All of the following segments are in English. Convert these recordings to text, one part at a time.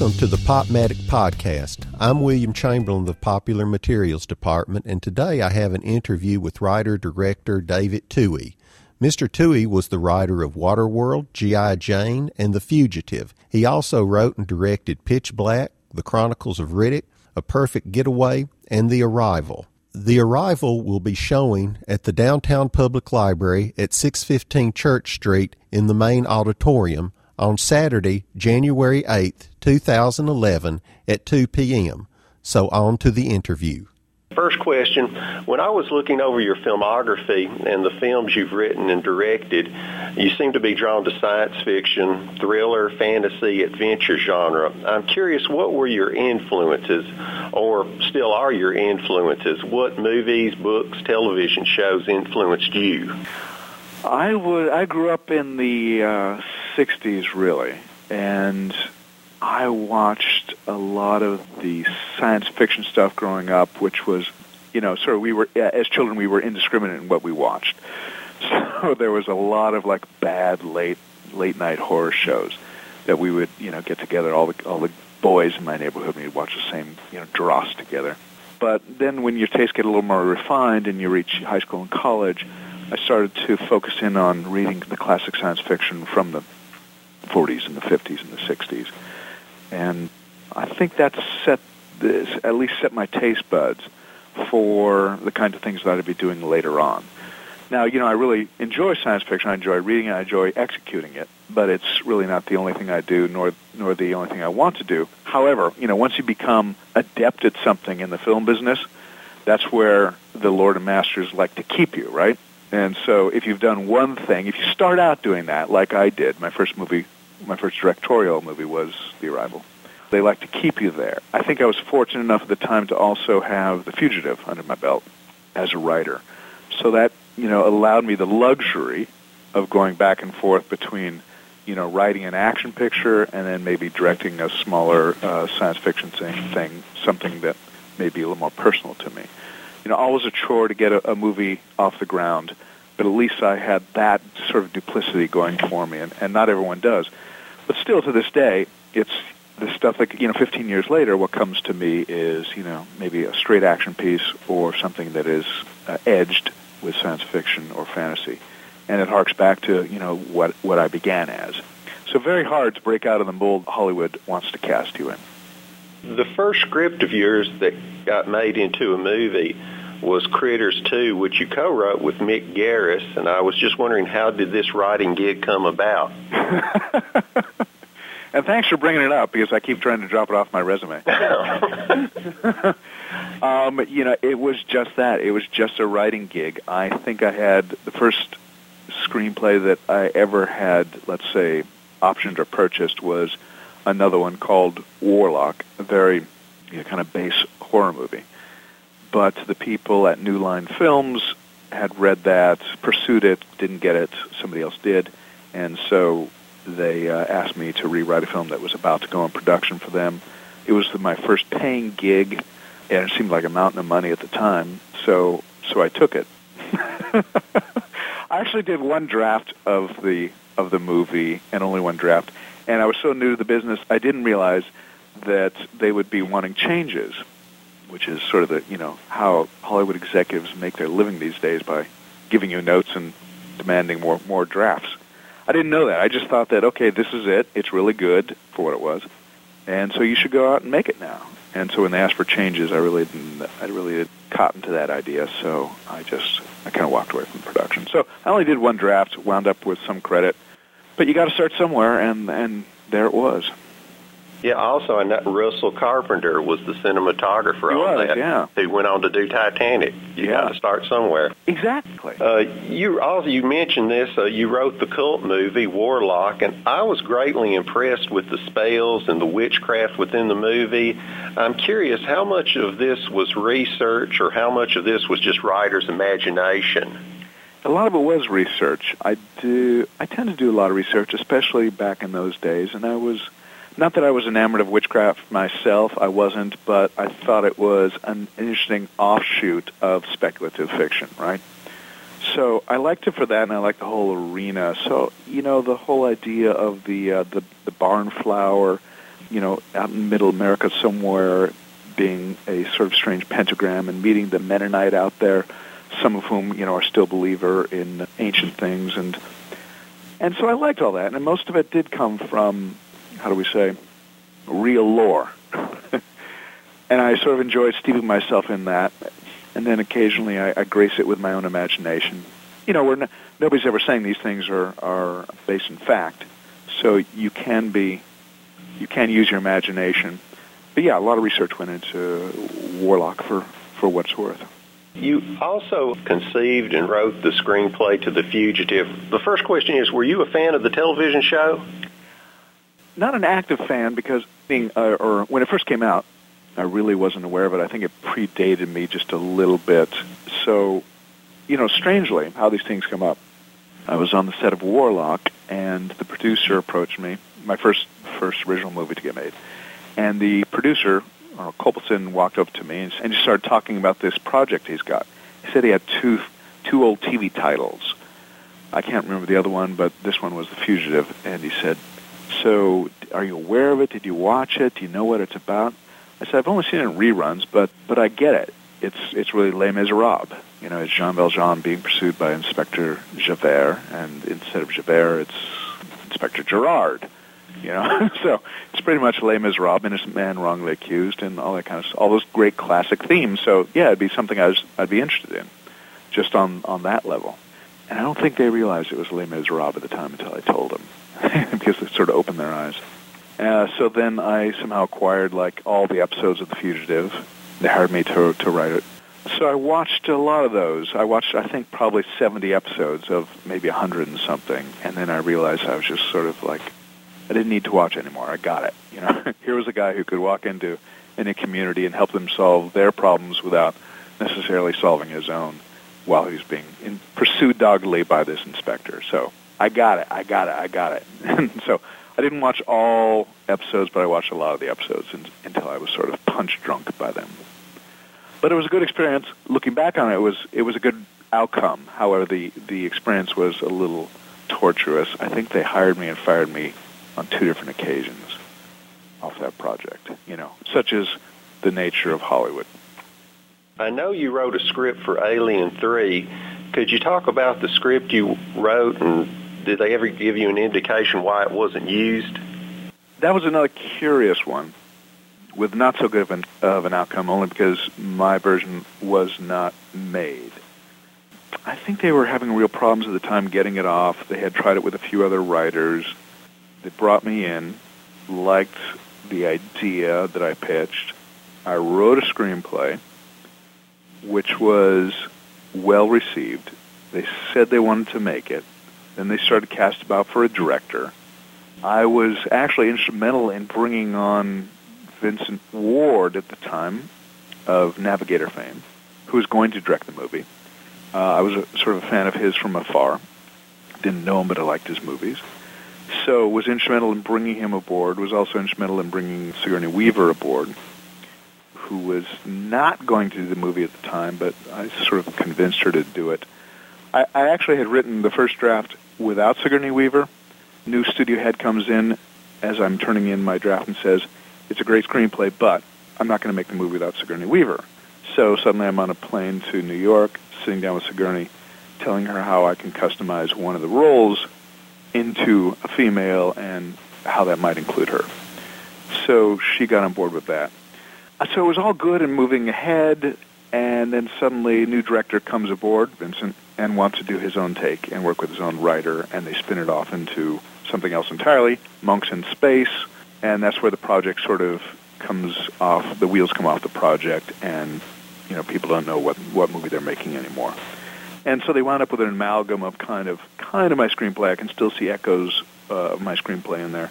Welcome to the Popmatic Podcast. I'm William Chamberlain of the Popular Materials Department, and today I have an interview with writer director David Twohy. Mr. Twohy was the writer of Waterworld, G.I. Jane, and The Fugitive. He also wrote and directed Pitch Black, The Chronicles of Riddick, A Perfect Getaway, and The Arrival. The Arrival will be showing at the Downtown Public Library at 615 Church Street in the main auditorium on Saturday, January 8th, 2011 at 2 p.m. So on to the interview. First question, when I was looking over your filmography and the films you've written and directed, you seem to be drawn to science fiction, thriller, fantasy, adventure genre. I'm curious, what were your influences, or still are your influences? What movies, books, television shows influenced you? I would. I grew up in the uh, '60s, really, and I watched a lot of the science fiction stuff growing up, which was, you know, sort of we were as children we were indiscriminate in what we watched. So there was a lot of like bad late late night horror shows that we would, you know, get together all the all the boys in my neighborhood and we'd watch the same, you know, dross together. But then when your tastes get a little more refined and you reach high school and college, I started to focus in on reading the classic science fiction from the 40s and the 50s and the 60s and I think that set this at least set my taste buds for the kind of things that I'd be doing later on. Now, you know, I really enjoy science fiction. I enjoy reading it. I enjoy executing it. But it's really not the only thing I do, nor nor the only thing I want to do. However, you know, once you become adept at something in the film business, that's where the Lord and Masters like to keep you, right? And so, if you've done one thing, if you start out doing that, like I did, my first movie my first directorial movie was The Arrival. They like to keep you there. I think I was fortunate enough at the time to also have The Fugitive under my belt as a writer. So that, you know, allowed me the luxury of going back and forth between, you know, writing an action picture and then maybe directing a smaller uh, science fiction thing, thing, something that may be a little more personal to me. You know, always a chore to get a, a movie off the ground, but at least I had that sort of duplicity going for me, and, and not everyone does. But still, to this day, it's the stuff that you know 15 years later what comes to me is you know maybe a straight action piece or something that is uh, edged with science fiction or fantasy. And it harks back to you know what what I began as. So very hard to break out of the mold Hollywood wants to cast you in the first script of yours that got made into a movie was Critters 2, which you co-wrote with Mick Garris, and I was just wondering how did this writing gig come about? and thanks for bringing it up because I keep trying to drop it off my resume. um, you know, it was just that. It was just a writing gig. I think I had the first screenplay that I ever had, let's say, optioned or purchased was another one called Warlock, a very you know, kind of base horror movie. But the people at New Line Films had read that, pursued it, didn't get it, somebody else did, and so they uh, asked me to rewrite a film that was about to go in production for them. It was my first paying gig, and it seemed like a mountain of money at the time, so so I took it. I actually did one draft of the of the movie, and only one draft, and I was so new to the business, I didn't realize that they would be wanting changes which is sort of the you know how Hollywood executives make their living these days by giving you notes and demanding more more drafts. I didn't know that. I just thought that okay, this is it. It's really good for what it was, and so you should go out and make it now. And so when they asked for changes, I really didn't. I really didn't cotton to that idea. So I just I kind of walked away from production. So I only did one draft, wound up with some credit, but you got to start somewhere, and and there it was. Yeah, also, and that Russell Carpenter was the cinematographer he on was, that. Yeah, he went on to do Titanic. You yeah. got to start somewhere. Exactly. Uh, you also you mentioned this. Uh, you wrote the cult movie Warlock, and I was greatly impressed with the spells and the witchcraft within the movie. I'm curious how much of this was research, or how much of this was just writer's imagination. A lot of it was research. I do. I tend to do a lot of research, especially back in those days, and I was not that I was enamored of witchcraft myself, I wasn't, but I thought it was an interesting offshoot of speculative fiction, right? So I liked it for that, and I liked the whole arena. So you know, the whole idea of the uh, the, the barn flower, you know, out in middle America somewhere, being a sort of strange pentagram, and meeting the Mennonite out there, some of whom you know are still believer in ancient things, and and so I liked all that, and most of it did come from how do we say real lore. and I sort of enjoyed steeping myself in that. And then occasionally I, I grace it with my own imagination. You know, where no, nobody's ever saying these things are, are based in fact. So you can be, you can use your imagination. But yeah, a lot of research went into Warlock for, for what's worth. You also conceived and wrote the screenplay to The Fugitive. The first question is, were you a fan of the television show? Not an active fan because being, uh, or when it first came out, I really wasn't aware of it. I think it predated me just a little bit. So, you know, strangely, how these things come up. I was on the set of Warlock, and the producer approached me, my first first original movie to get made. And the producer, uh, Kopelson, walked up to me and, and just started talking about this project he's got. He said he had two two old TV titles. I can't remember the other one, but this one was The Fugitive. And he said, "So, are you aware of it? Did you watch it? Do you know what it's about?" I said, I've only seen it in reruns, but but I get it. It's it's really Les Miserables. You know, it's Jean Valjean being pursued by Inspector Javert, and instead of Javert, it's Inspector Gerard. You know, so it's pretty much Les Miserables, innocent man wrongly accused, and all that kind of all those great classic themes. So yeah, it'd be something I was I'd be interested in, just on on that level. And I don't think they realized it was Les Miserables at the time until I told them, because it sort of opened their eyes. Uh, so then I somehow acquired like all the episodes of The Fugitive. They hired me to to write it. So I watched a lot of those. I watched, I think, probably 70 episodes of maybe 100 and something. And then I realized I was just sort of like, I didn't need to watch anymore. I got it. You know, here was a guy who could walk into any community and help them solve their problems without necessarily solving his own while he was being in, pursued doggedly by this inspector. So I got it. I got it. I got it. And so I didn't watch all episodes, but I watched a lot of the episodes in, until I was sort of punch drunk by them. But it was a good experience. Looking back on it, it was it was a good outcome. However, the the experience was a little torturous. I think they hired me and fired me on two different occasions off that project. You know, such as the nature of Hollywood. I know you wrote a script for Alien Three. Could you talk about the script you wrote and did they ever give you an indication why it wasn't used? That was another curious one, with not so good of an, of an outcome, only because my version was not made. I think they were having real problems at the time getting it off. They had tried it with a few other writers. They brought me in, liked the idea that I pitched. I wrote a screenplay, which was well received. They said they wanted to make it. Then they started cast about for a director. I was actually instrumental in bringing on Vincent Ward at the time of Navigator fame, who was going to direct the movie. Uh, I was a, sort of a fan of his from afar. Didn't know him, but I liked his movies. So was instrumental in bringing him aboard. Was also instrumental in bringing Sigourney Weaver aboard, who was not going to do the movie at the time, but I sort of convinced her to do it. I, I actually had written the first draft without Sigourney Weaver. New studio head comes in as I'm turning in my draft and says, it's a great screenplay, but I'm not going to make the movie without Sigourney Weaver. So suddenly I'm on a plane to New York, sitting down with Sigourney, telling her how I can customize one of the roles into a female and how that might include her. So she got on board with that. So it was all good and moving ahead, and then suddenly a new director comes aboard, Vincent, and wants to do his own take and work with his own writer, and they spin it off into something else entirely, Monks in Space, and that's where the project sort of comes off, the wheels come off the project, and you know people don't know what what movie they're making anymore. And so they wound up with an amalgam of kind of kind of my screenplay. I can still see echoes uh, of my screenplay in there,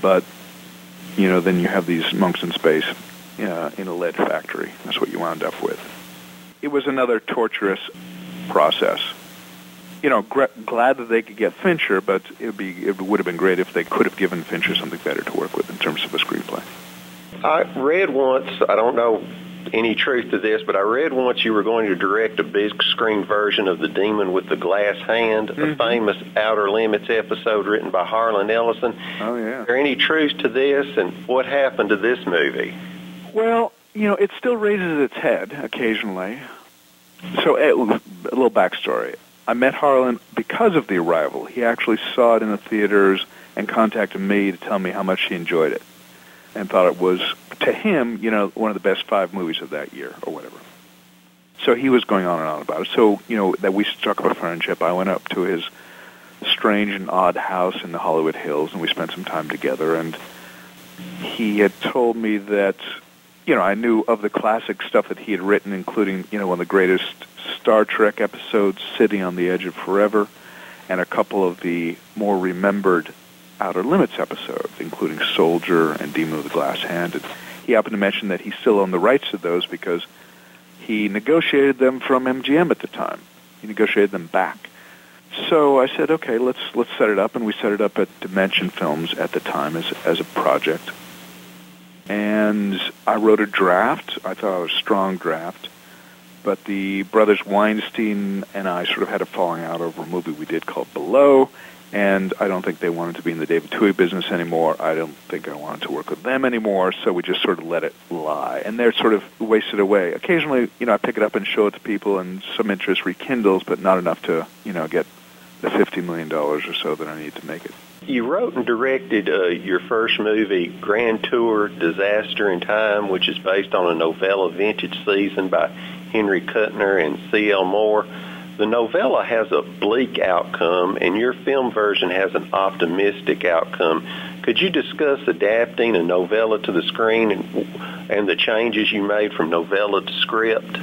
but you know then you have these monks in space uh, in a lead factory. That's what you wound up with. It was another torturous process. You know, gr- glad that they could get Fincher, but it would be it would have been great if they could have given Fincher something better to work with in terms of a screenplay. I read once, I don't know any truth to this, but I read once you were going to direct a big screen version of The Demon with the Glass Hand, mm-hmm. a famous Outer Limits episode written by Harlan Ellison. Oh, yeah. Is there any truth to this, and what happened to this movie? Well, you know, it still raises its head occasionally. So, a little backstory. I met Harlan because of The Arrival. He actually saw it in the theaters and contacted me to tell me how much he enjoyed it and thought it was, to him, you know, one of the best five movies of that year or whatever. So he was going on and on about it. So, you know, that we struck up a friendship. I went up to his strange and odd house in the Hollywood Hills and we spent some time together and he had told me that you know, I knew of the classic stuff that he had written, including, you know, one of the greatest Star Trek episodes, City on the Edge of Forever, and a couple of the more remembered Outer Limits episodes, including Soldier and Demon with the Glass Hand. And he happened to mention that he still owned the rights to those because he negotiated them from MGM at the time. He negotiated them back. So I said, okay, let's let's set it up, and we set it up at Dimension Films at the time as as a project and I wrote a draft. I thought it was a strong draft. But the brothers Weinstein and I sort of had a falling out over a movie we did called Below, and I don't think they wanted to be in the David Twohy business anymore. I don't think I wanted to work with them anymore, so we just sort of let it lie. And they're sort of wasted away. Occasionally, you know, I pick it up and show it to people, and some interest rekindles, but not enough to, you know, get the $50 million or so that I need to make it. You wrote and directed uh, your first movie, Grand Tour Disaster in Time, which is based on a novella, Vintage Season, by Henry Kuttner and C.L. Moore. The novella has a bleak outcome, and your film version has an optimistic outcome. Could you discuss adapting a novella to the screen and, and the changes you made from novella to script?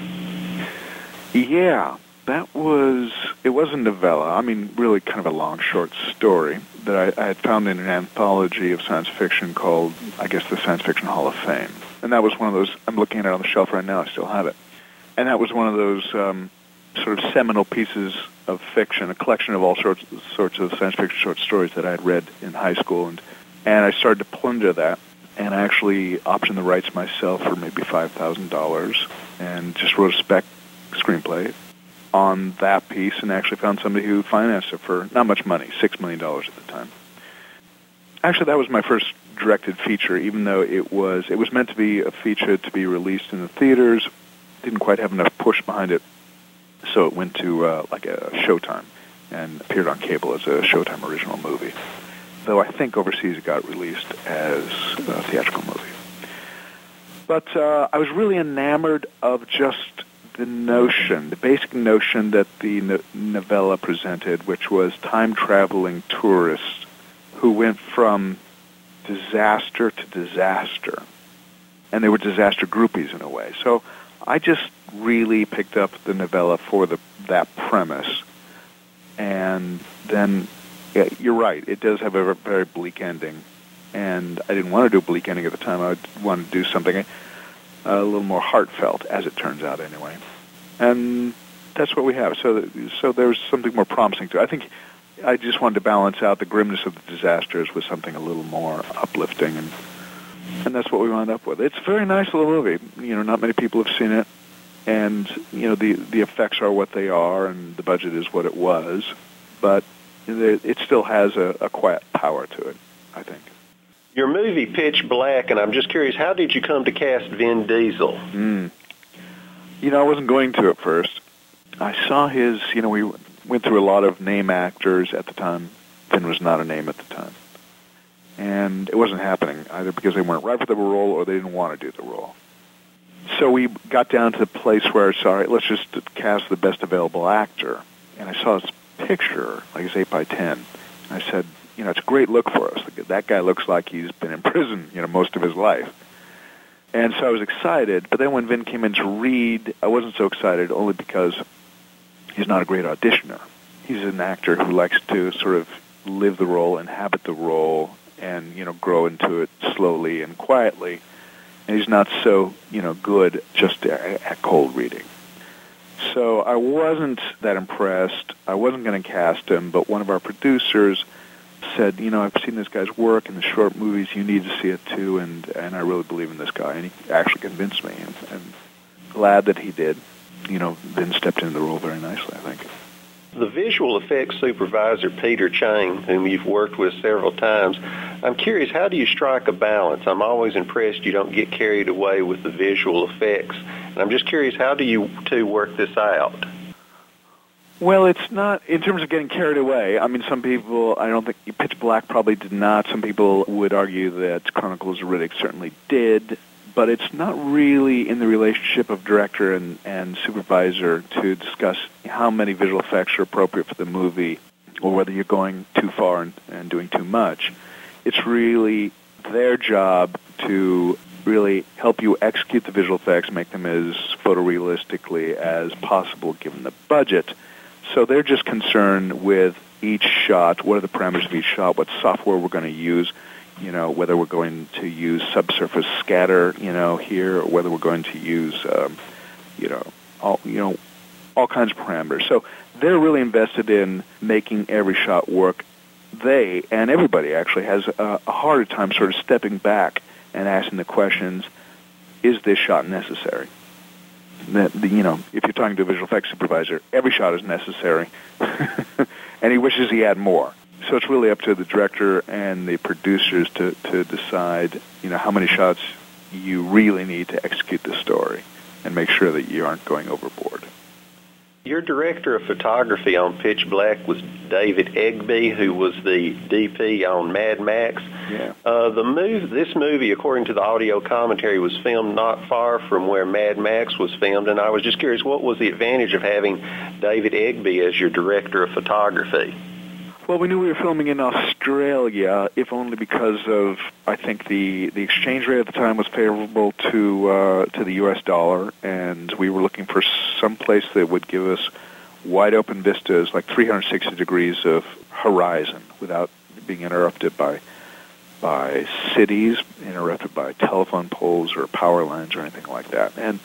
Yeah, that was it was a novella. I mean, really kind of a long short story that I, I had found in an anthology of science fiction called, I guess, the Science Fiction Hall of Fame. And that was one of those. I'm looking at it on the shelf right now. I still have it. And that was one of those um, sort of seminal pieces of fiction, a collection of all sorts sorts of science fiction short stories that I had read in high school, and and I started to plunder that, and I actually optioned the rights myself for maybe five thousand dollars, and just wrote a spec screenplay on that piece and actually found somebody who financed it for not much money, six million dollars at the time. Actually, that was my first directed feature, even though it was it was meant to be a feature to be released in the theaters. Didn't quite have enough push behind it, so it went to uh, like a Showtime and appeared on cable as a Showtime original movie. Though I think overseas it got released as a theatrical movie. But uh, I was really enamored of just the notion, the basic notion that the no- novella presented, which was time traveling tourists who went from disaster to disaster. And they were disaster groupies in a way. So I just really picked up the novella for the that premise. And then, yeah, you're right, it does have a very bleak ending. And I didn't want to do a bleak ending at the time. I wanted to do something uh, a little more heartfelt, as it turns out, anyway. And that's what we have. So, so there's something more promising to. I think I just wanted to balance out the grimness of the disasters with something a little more uplifting, and and that's what we wound up with. It's a very nice little movie. You know, not many people have seen it, and you know the the effects are what they are, and the budget is what it was, but it still has a, a quiet power to it. I think your movie Pitch Black, and I'm just curious, how did you come to cast Vin Diesel? Mm. You know, I wasn't going to at first. I saw his. You know, we went through a lot of name actors at the time. Vin was not a name at the time, and it wasn't happening either because they weren't right for the role or they didn't want to do the role. So we got down to the place where, sorry, let's just cast the best available actor. And I saw his picture, like it's eight by ten. And I said, you know, it's a great look for us. That guy looks like he's been in prison, you know, most of his life. And so I was excited, but then when Vin came in to read, I wasn't so excited only because he's not a great auditioner. He's an actor who likes to sort of live the role, inhabit the role, and, you know, grow into it slowly and quietly. And he's not so, you know, good just at cold reading. So I wasn't that impressed. I wasn't going to cast him, but one of our producers said, you know, I've seen this guy's work in the short movies. You need to see it too, and and I really believe in this guy. And he actually convinced me, and, and glad that he did. You know, then stepped into the role very nicely, I think. The visual effects supervisor, Peter Chiang, whom you've worked with several times, I'm curious, how do you strike a balance? I'm always impressed you don't get carried away with the visual effects. And I'm just curious, how do you two work this out? Well, it's not in terms of getting carried away. I mean, some people, I don't think Pitch Black probably did not. Some people would argue that Chronicles of Riddick certainly did but it's not really in the relationship of director and, and supervisor to discuss how many visual effects are appropriate for the movie or whether you're going too far and, and doing too much. It's really their job to really help you execute the visual effects, make them as photorealistically as possible given the budget. So they're just concerned with each shot, what are the parameters of each shot, what software we're going to use, you know, whether we're going to use subsurface scatter, you know, here, or whether we're going to use, um, you know, all, you know, all kinds of parameters. So they're really invested in making every shot work. They and everybody actually has a, a harder time sort of stepping back and asking the questions: Is this shot necessary? That, you know, if you're talking to a visual effects supervisor, every shot is necessary, and he wishes he had more so it's really up to the director and the producers to, to decide, you know, how many shots you really need to execute the story and make sure that you aren't going overboard. Your director of photography on Pitch Black was David Eggby, who was the DP on Mad Max. Yeah. Uh, the move, this movie, according to the audio commentary, was filmed not far from where Mad Max was filmed, and I was just curious, what was the advantage of having David Eggby as your director of photography? Well, we knew we were filming in Australia, if only because of I think the the exchange rate at the time was favorable to uh, to the U.S. dollar, and we were looking for some place that would give us wide open vistas, like 360 degrees of horizon, without being interrupted by by cities, interrupted by telephone poles or power lines or anything like that. And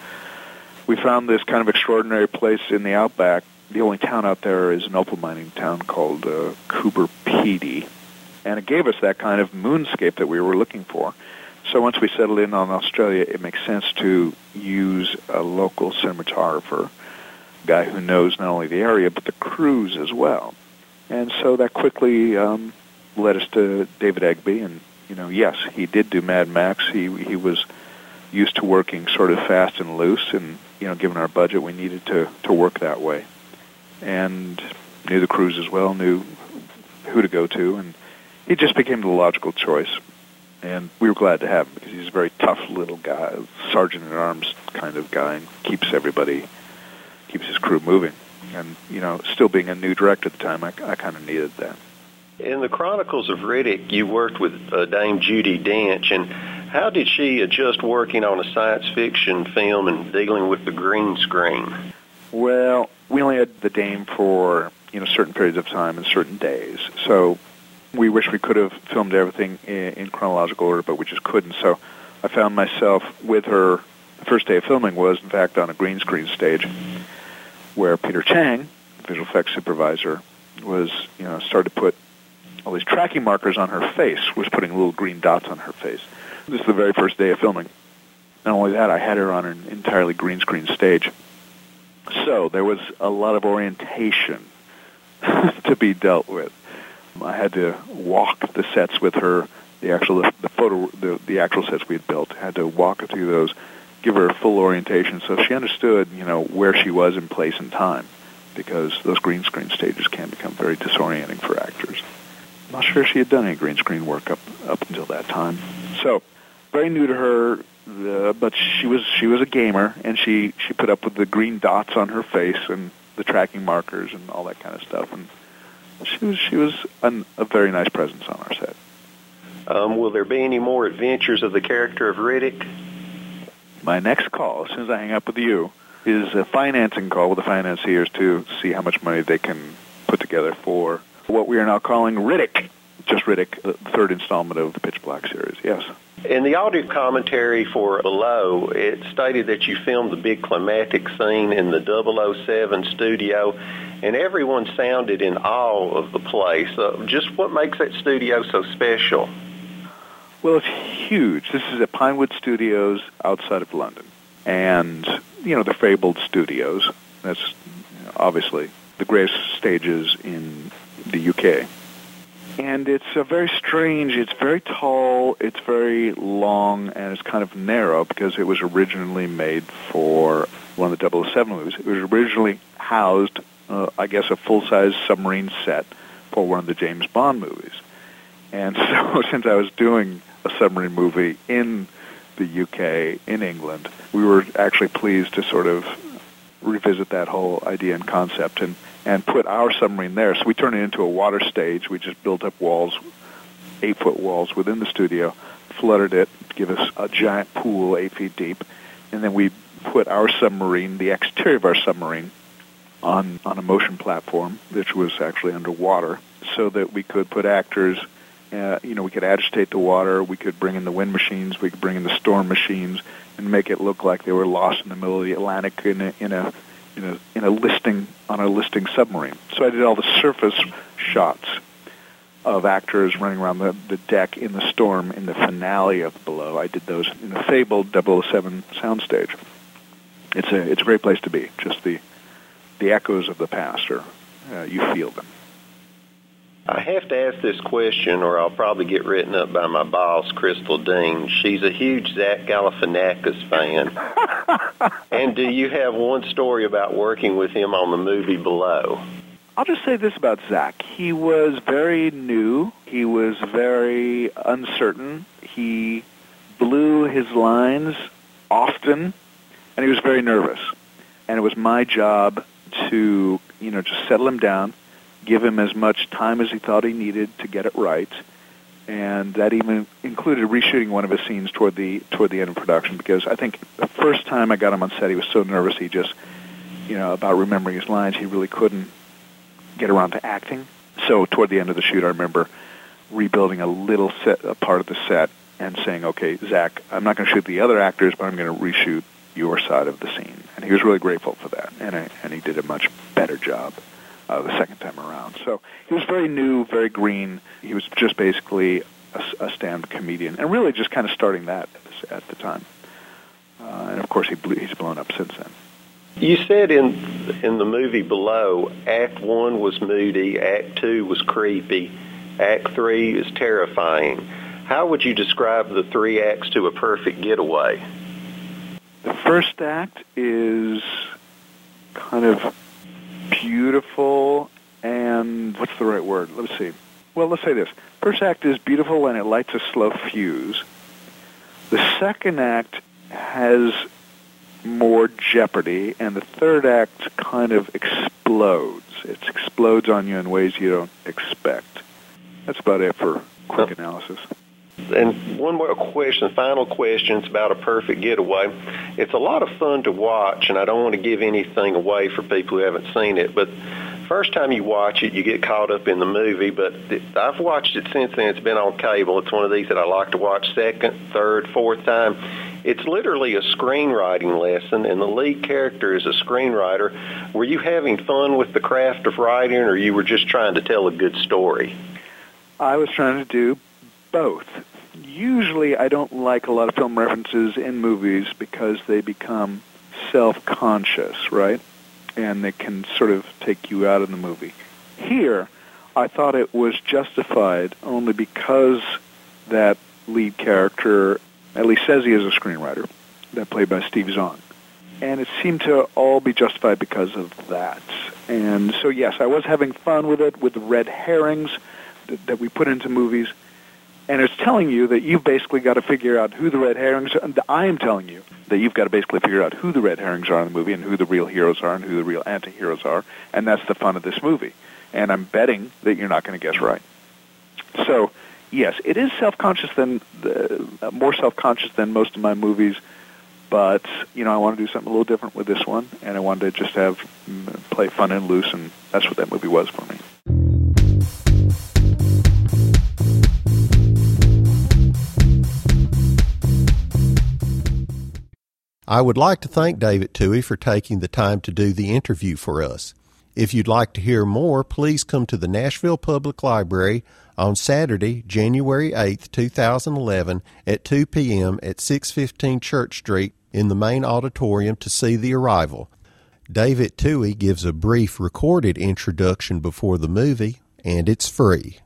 we found this kind of extraordinary place in the outback the only town out there is an opal mining town called uh, Coober Pedy, and it gave us that kind of moonscape that we were looking for. So once we settled in on Australia, it makes sense to use a local cinematographer, a guy who knows not only the area but the crews as well. And so that quickly um, led us to David Eggby, and you know, yes, he did do Mad Max. He he was used to working sort of fast and loose, and you know, given our budget, we needed to to work that way and knew the crews as well, knew who to go to, and he just became the logical choice. And we were glad to have him because he's a very tough little guy, sergeant at arms kind of guy, and keeps everybody, keeps his crew moving. And you know, still being a new director at the time, I, I kind of needed that. In the Chronicles of Riddick, you worked with uh, Dame Judi Dench, and how did she adjust working on a science fiction film and dealing with the green screen? Well, we only had the Dame for you know certain periods of time and certain days. So we wish we could have filmed everything in, chronological order, but we just couldn't. So I found myself with her. The first day of filming was, in fact, on a green screen stage where Peter Chiang, visual effects supervisor, was you know started to put all these tracking markers on her face, was putting little green dots on her face. This is the very first day of filming. Not only that, I had her on an entirely green screen stage so there was a lot of orientation to be dealt with. I had to walk the sets with her, the actual the photo the, the actual sets we had built. I had to walk through those, give her a full orientation so she understood, you know, where she was in place and time, because those green screen stages can become very disorienting for actors. I'm not sure she had done any green screen work up up until that time. So, very new to her, uh, but she was she was a gamer, and she she put up with the green dots on her face and the tracking markers and all that kind of stuff, and she was she was an, a very nice presence on our set. Um, will there be any more adventures of the character of Riddick? My next call, as soon as I hang up with you, is a financing call with the financiers to see how much money they can put together for what we are now calling Riddick, just Riddick, the third installment of the Pitch Black series. Yes. In the audio commentary for Below, it stated that you filmed the big climatic scene in the 007 studio, and everyone sounded in awe of the place. Uh, just what makes that studio so special? Well, it's huge. This is at Pinewood Studios outside of London. and you know the fabled studios. That's obviously the greatest stages in the UK. And it's a very strange, it's very tall, it's very long, and it's kind of narrow because it was originally made for one of the 007 movies. It was originally housed, uh, I guess, a full-size submarine set for one of the James Bond movies. And so since I was doing a submarine movie in the UK, in England, we were actually pleased to sort of revisit that whole idea and concept and, and put our submarine there. So we turned it into a water stage. We just built up walls, eight-foot walls within the studio, flooded it give us a giant pool eight feet deep, and then we put our submarine, the exterior of our submarine, on, on a motion platform, which was actually underwater, so that we could put actors uh, you know, we could agitate the water, we could bring in the wind machines, we could bring in the storm machines, and make it look like they were lost in the middle of the Atlantic in a in a in a, in a listing on a listing submarine. So I did all the surface shots of actors running around the, the deck in the storm in the finale of Below. I did those in the fabled 007 soundstage. It's a it's a great place to be. Just the the echoes of the past, or uh, you feel them. I have to ask this question, or I'll probably get written up by my boss, Crystal Dean. She's a huge Zach Galifianakis fan. and do you have one story about working with him on the movie Below? I'll just say this about Zach. He was very new. He was very uncertain. He blew his lines often, and he was very nervous. And it was my job to, you know, just settle him down give him as much time as he thought he needed to get it right. And that even included reshooting one of his scenes toward the toward the end of production because I think the first time I got him on set, he was so nervous he just, you know, about remembering his lines, he really couldn't get around to acting. So toward the end of the shoot, I remember rebuilding a little set, a part of the set, and saying, "Okay, Zach, I'm not going to shoot the other actors, but I'm going to reshoot your side of the scene." And he was really grateful for that, and I, and he did a much better job uh, the second time around. So he was very new, very green. He was just basically a, a stand comedian, and really just kind of starting that at the time. Uh, and of course, he blew, he's blown up since then. You said in in the movie below, Act One was moody, Act Two was creepy, Act Three is terrifying. How would you describe the three acts to a perfect getaway? The first act is kind of beautiful and what's the right word? Let's see. Well, let's say this. First act is beautiful and it lights a slow fuse. The second act has more jeopardy, and the third act kind of explodes. It explodes on you in ways you don't expect. That's about it for quick analysis. And one more question, final question. It's about a perfect getaway. It's a lot of fun to watch, and I don't want to give anything away for people who haven't seen it. But first time you watch it, you get caught up in the movie. But I've watched it since then. It's been on cable. It's one of these that I like to watch second, third, fourth time. It's literally a screenwriting lesson, and the lead character is a screenwriter. Were you having fun with the craft of writing, or you were just trying to tell a good story? I was trying to do both. Usually, I don't like a lot of film references in movies because they become self-conscious, right? And they can sort of take you out of the movie. Here, I thought it was justified only because that lead character at least says he is a screenwriter, that played by Steve Zahn. And it seemed to all be justified because of that. And so, yes, I was having fun with it, with the red herrings that, that we put into movies and it's telling you that you've basically got to figure out who the red herrings are. I am telling you that you've got to basically figure out who the red herrings are in the movie and who the real heroes are and who the real anti-heroes are. And that's the fun of this movie. And I'm betting that you're not going to guess right. So, yes, it is self-conscious than the, uh, more self-conscious than most of my movies. But you know, I want to do something a little different with this one, and I wanted to just have mm, play fun and loose, and that's what that movie was for me. I would like to thank David Twohy for taking the time to do the interview for us. If you'd like to hear more, please come to the Nashville Public Library on Saturday, January 8, 2011 at 2 p.m. at 615 Church Street, in the main auditorium to see the arrival. David Twohy gives a brief recorded introduction before the movie, and it's free.